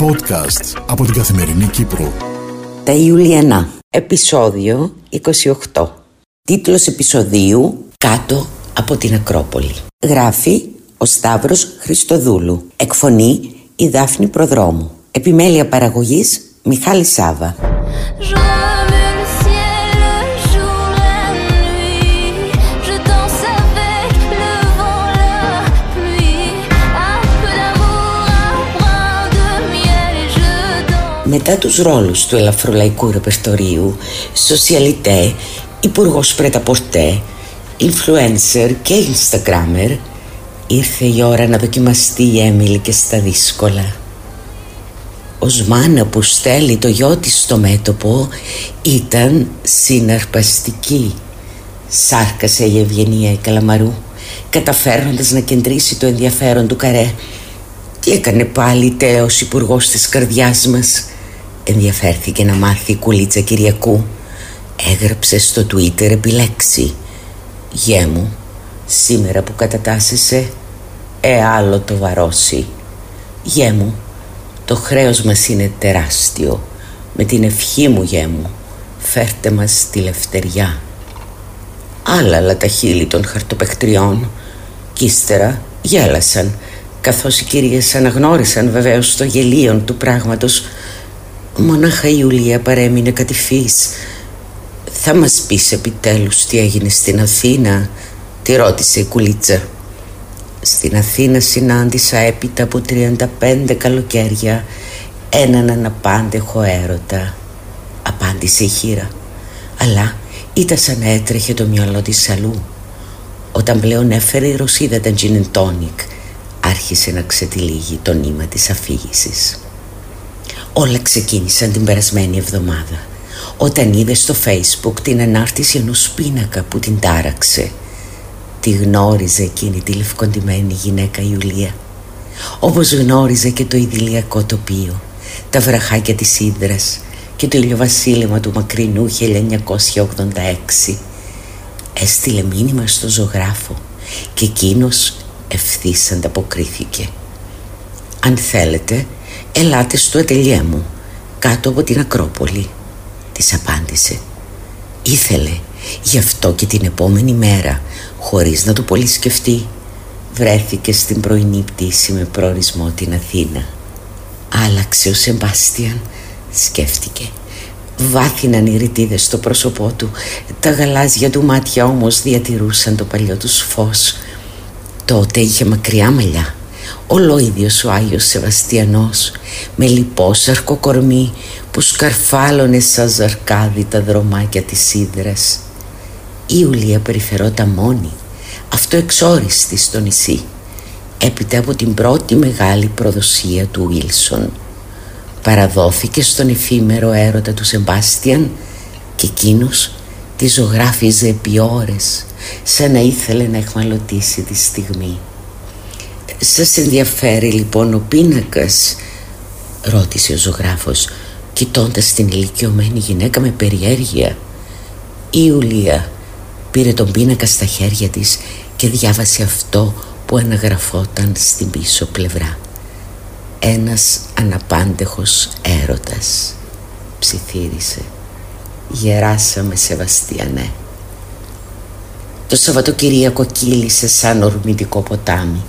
Podcast από την Καθημερινή Κύπρο. Τα Ιουλιανά, επεισόδιο 28. Τίτλος επεισοδίου «Κάτω από την Ακρόπολη». Γράφει ο Σταύρος Χριστοδούλου. Εκφωνεί η Δάφνη Προδρόμου. Επιμέλεια παραγωγής Μιχάλη Σάβα. Μετά τους ρόλους του ελαφρολαϊκού ρεπερτορίου, σοσιαλιτέ, υπουργός πρεταπορτέ, influencer και instagrammer, ήρθε η ώρα να δοκιμαστεί η Έμιλη και στα δύσκολα. Ο Σμάνα που στέλνει το γιο της στο μέτωπο ήταν συναρπαστική. Σάρκασε η Ευγενία η Καλαμαρού, καταφέροντας να κεντρήσει το ενδιαφέρον του καρέ. Τι έκανε πάλι τέος υπουργός της καρδιάς μας; Ενδιαφέρθηκε να μάθει η κουλίτσα Κυριακού έγραψε στο Twitter επιλέξει «Γέ μου, σήμερα που κατατάσσεσαι, ε άλλο το βαρώσει. Γέ μου, το χρέος μας είναι τεράστιο. Με την ευχή μου, γέ μου, φέρτε μας τη λευτεριά». Άλλα τα χείλη των χαρτοπεχτριών κι ύστερα γέλασαν καθώς οι κυρίες αναγνώρισαν βεβαίως το γελίον του πράγματος Μονάχα η Ιουλία παρέμεινε κατηφής. Θα μας πεις επιτέλους τι έγινε στην Αθήνα Τη ρώτησε η κουλίτσα. Στην Αθήνα συνάντησα έπειτα από 35 καλοκαίρια Έναν αναπάντεχο έρωτα Απάντησε η χείρα. Αλλά ήταν σαν να έτρεχε το μυαλό της αλλού. Όταν πλέον έφερε η Ρωσίδα τα τζινεντόνικ Άρχισε να ξετυλίγει το νήμα της αφήγησης Όλα ξεκίνησαν την περασμένη εβδομάδα όταν είδε στο facebook την ανάρτηση ενός πίνακα που την τάραξε. Τη γνώριζε εκείνη τη λευκοντημένη γυναίκα Ιουλία όπως γνώριζε και το ιδηλιακό τοπίο, τα βραχάκια της Ήδρας και το ηλιοβασίλεμα του μακρινού 1986. Έστειλε μήνυμα στο ζωγράφο και εκείνος ευθύς ανταποκρίθηκε. Αν θέλετε «Ελάτε στο ατελιέ μου, κάτω από την Ακρόπολη», της απάντησε. Ήθελε, γι' αυτό και την επόμενη μέρα, χωρίς να το πολύ σκεφτεί, βρέθηκε στην πρωινή πτήση με προορισμό την Αθήνα. Άλλαξε ο Σεμπάστιαν, σκέφτηκε. Βάθυναν οι ρητίδες στο πρόσωπό του, τα γαλάζια του μάτια όμως διατηρούσαν το παλιό τους φως. Τότε είχε μακριά μαλλιά ολόιδιος ο Άγιος Σεβαστιανός με λιπόσαρκο κορμί που σκαρφάλωνε σαν ζαρκάδι τα δρομάκια της Ήδρας. Η Ιουλία περιφερόταν μόνη, αυτό εξόριστη στο νησί, έπειτα από την πρώτη μεγάλη προδοσία του Βίλσον. Παραδόθηκε στον εφήμερο έρωτα του Σεμπάστιαν και εκείνος τη ζωγράφιζε επί ώρες, σαν να ήθελε να εχμαλωτήσει τη στιγμή. «Σας ενδιαφέρει λοιπόν ο πίνακας» ρώτησε ο ζωγράφος κοιτώντας την ηλικιωμένη γυναίκα με περιέργεια. Η Ιουλία πήρε τον πίνακα στα χέρια της και διάβασε αυτό που αναγραφόταν στην πίσω πλευρά. Ένας αναπάντεχος έρωτας ψιθύρισε. Γεράσαμε Σεβαστιανέ. Το Σαββατοκυριακό κύλησε σαν ορμητικό ποτάμι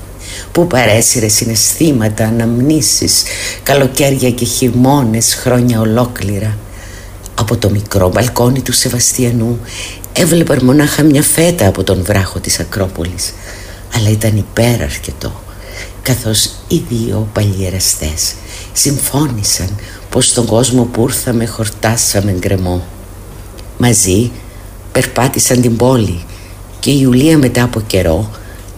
που παρέσυρες συναισθήματα, αναμνήσεις, καλοκαίρια και χειμώνες χρόνια ολόκληρα. Από το μικρό μπαλκόνι του Σεβαστιανού έβλεπε μονάχα μια φέτα από τον βράχο της Ακρόπολης αλλά ήταν υπέραρκετο καθώς οι δύο παλιεραστές συμφώνησαν πως στον κόσμο που ήρθαμε χορτάσαμε γκρεμό. Μαζί περπάτησαν την πόλη και η Ιουλία μετά από καιρό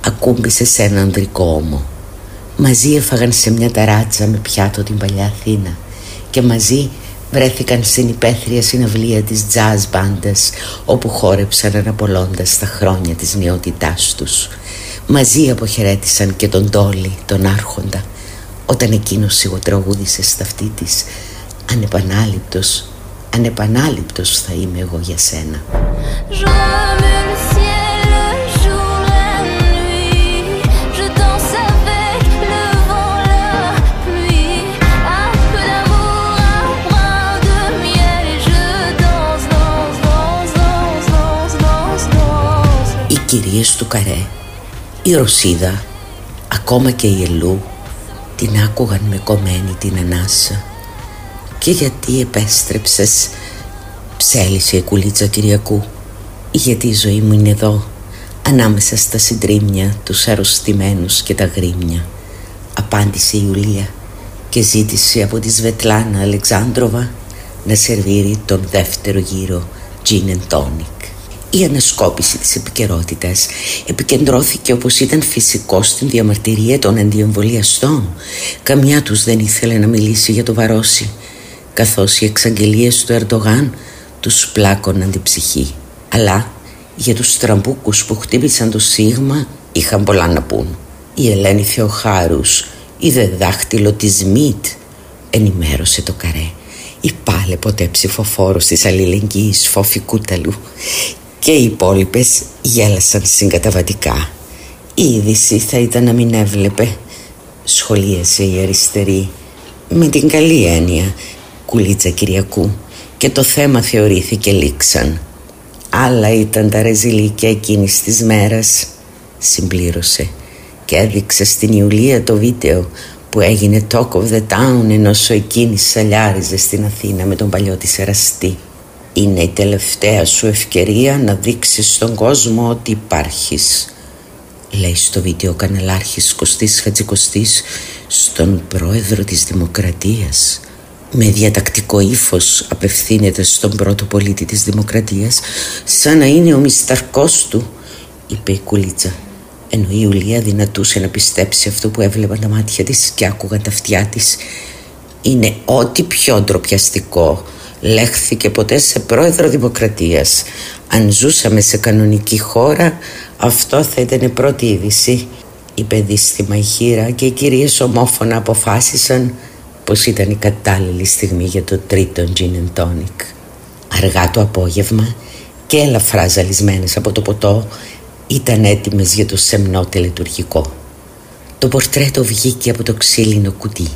ακούμπησε σε έναν ανδρικό ώμο. Μαζί έφαγαν σε μια ταράτσα με πιάτο την παλιά Αθήνα και μαζί βρέθηκαν στην υπαίθρια συναυλία της jazz μπάντας όπου χόρεψαν αναπολώντας τα χρόνια της νεότητάς τους. Μαζί αποχαιρέτησαν και τον Τόλι, τον Άρχοντα, όταν εκείνος σιγοτραγούδησε στα αυτή της «Ανεπανάληπτος, ανεπανάληπτος θα είμαι εγώ για σένα». Ευκαιρίες του Καρέ η Ρωσίδα ακόμα και η Ελού την άκουγαν με κομμένη την ανάσα. Και γιατί επέστρεψες ψέλισε η κουλίτσα Κυριακού. Γιατί η ζωή μου είναι εδώ ανάμεσα στα συντρίμια τους αρρωστημένους και τα γρήμια. Απάντησε η Ιουλία και ζήτησε από τη Σβετλάνα Αλεξάνδροβα να σερβίρει τον δεύτερο γύρο gin and tonic. Η ανασκόπηση της επικαιρότητας επικεντρώθηκε όπως ήταν φυσικό στην διαμαρτυρία των αντιεμβολιαστών. Καμιά τους δεν ήθελε να μιλήσει για το Βαρώσι, καθώς οι εξαγγελίες του Ερντογάν τους πλάκωναν την ψυχή. Αλλά για τους τραμπούκους που χτύπησαν το σίγμα είχαν πολλά να πούν. Η Ελένη Θεοχάρους, η δάχτυλο της ΜΙΤ, ενημέρωσε το καρέ. Η πάλε ποτέ ψηφοφόρος της αλληλεγγύης Φόφη Κούταλου και οι υπόλοιπες γέλασαν συγκαταβατικά. Η είδηση θα ήταν να μην έβλεπε, σχολίασε η αριστερή. Με την καλή έννοια, κουλίτσα Κυριακού, και το θέμα θεωρήθηκε λήξαν. Άλλα ήταν τα ρεζιλίκια εκείνης της μέρας, συμπλήρωσε και έδειξε στην Ιουλία το βίντεο που έγινε talk of the town ενώ ο εκείνης σαλιάριζε στην Αθήνα με τον παλιό της εραστή. Είναι η τελευταία σου ευκαιρία να δείξεις στον κόσμο ότι υπάρχεις. Λέει στο βίντεο ο κανελάρχης Κωστής Χατζικοστής στον πρόεδρο της Δημοκρατίας. Με διατακτικό ύφος απευθύνεται στον πρώτο πολίτη της Δημοκρατίας σαν να είναι ο μισταρκός του είπε η κουλίτσα. Ενώ η Ιουλία δυνατούσε να πιστέψει αυτό που έβλεπαν τα μάτια της και άκουγαν τα αυτιά της. Είναι ό,τι πιο ντροπιαστικό λέχθηκε ποτέ σε πρόεδρο δημοκρατίας. Αν ζούσαμε σε κανονική χώρα αυτό θα ήταν πρώτη είδηση. Η παιδίστημα η χείρα και οι κυρίες ομόφωνα αποφάσισαν πως ήταν η κατάλληλη στιγμή για το τρίτο gin and tonic. Αργά το απόγευμα και ελαφρά ζαλισμένες από το ποτό ήταν έτοιμες για το σεμνό τελετουργικό. Το πορτρέτο βγήκε από το ξύλινο κουτί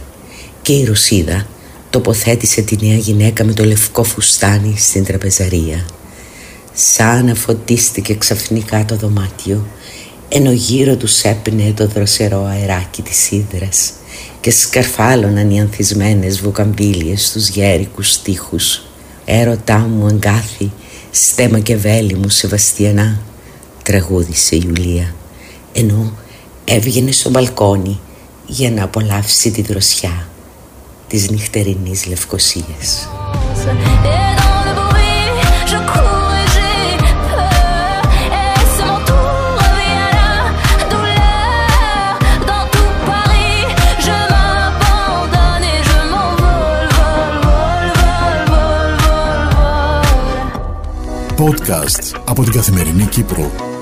και η Ρωσίδα τοποθέτησε τη νέα γυναίκα με το λευκό φουστάνι στην τραπεζαρία. Σαν να φωτίστηκε ξαφνικά το δωμάτιο, ενώ γύρω τους έπνεε το δροσερό αεράκι της ύδρας και σκαρφάλωναν οι ανθισμένες βουκαμπίλιες στους γέρικους τείχους. «Έρωτά μου αγκάθι, στέμα και βέλη μου σεβαστιανά», τραγούδισε η Ιουλία, ενώ έβγαινε στο μπαλκόνι για να απολαύσει τη δροσιά της νυχτερινής Λευκοσίας. Podcast από την Καθημερινή Κύπρο.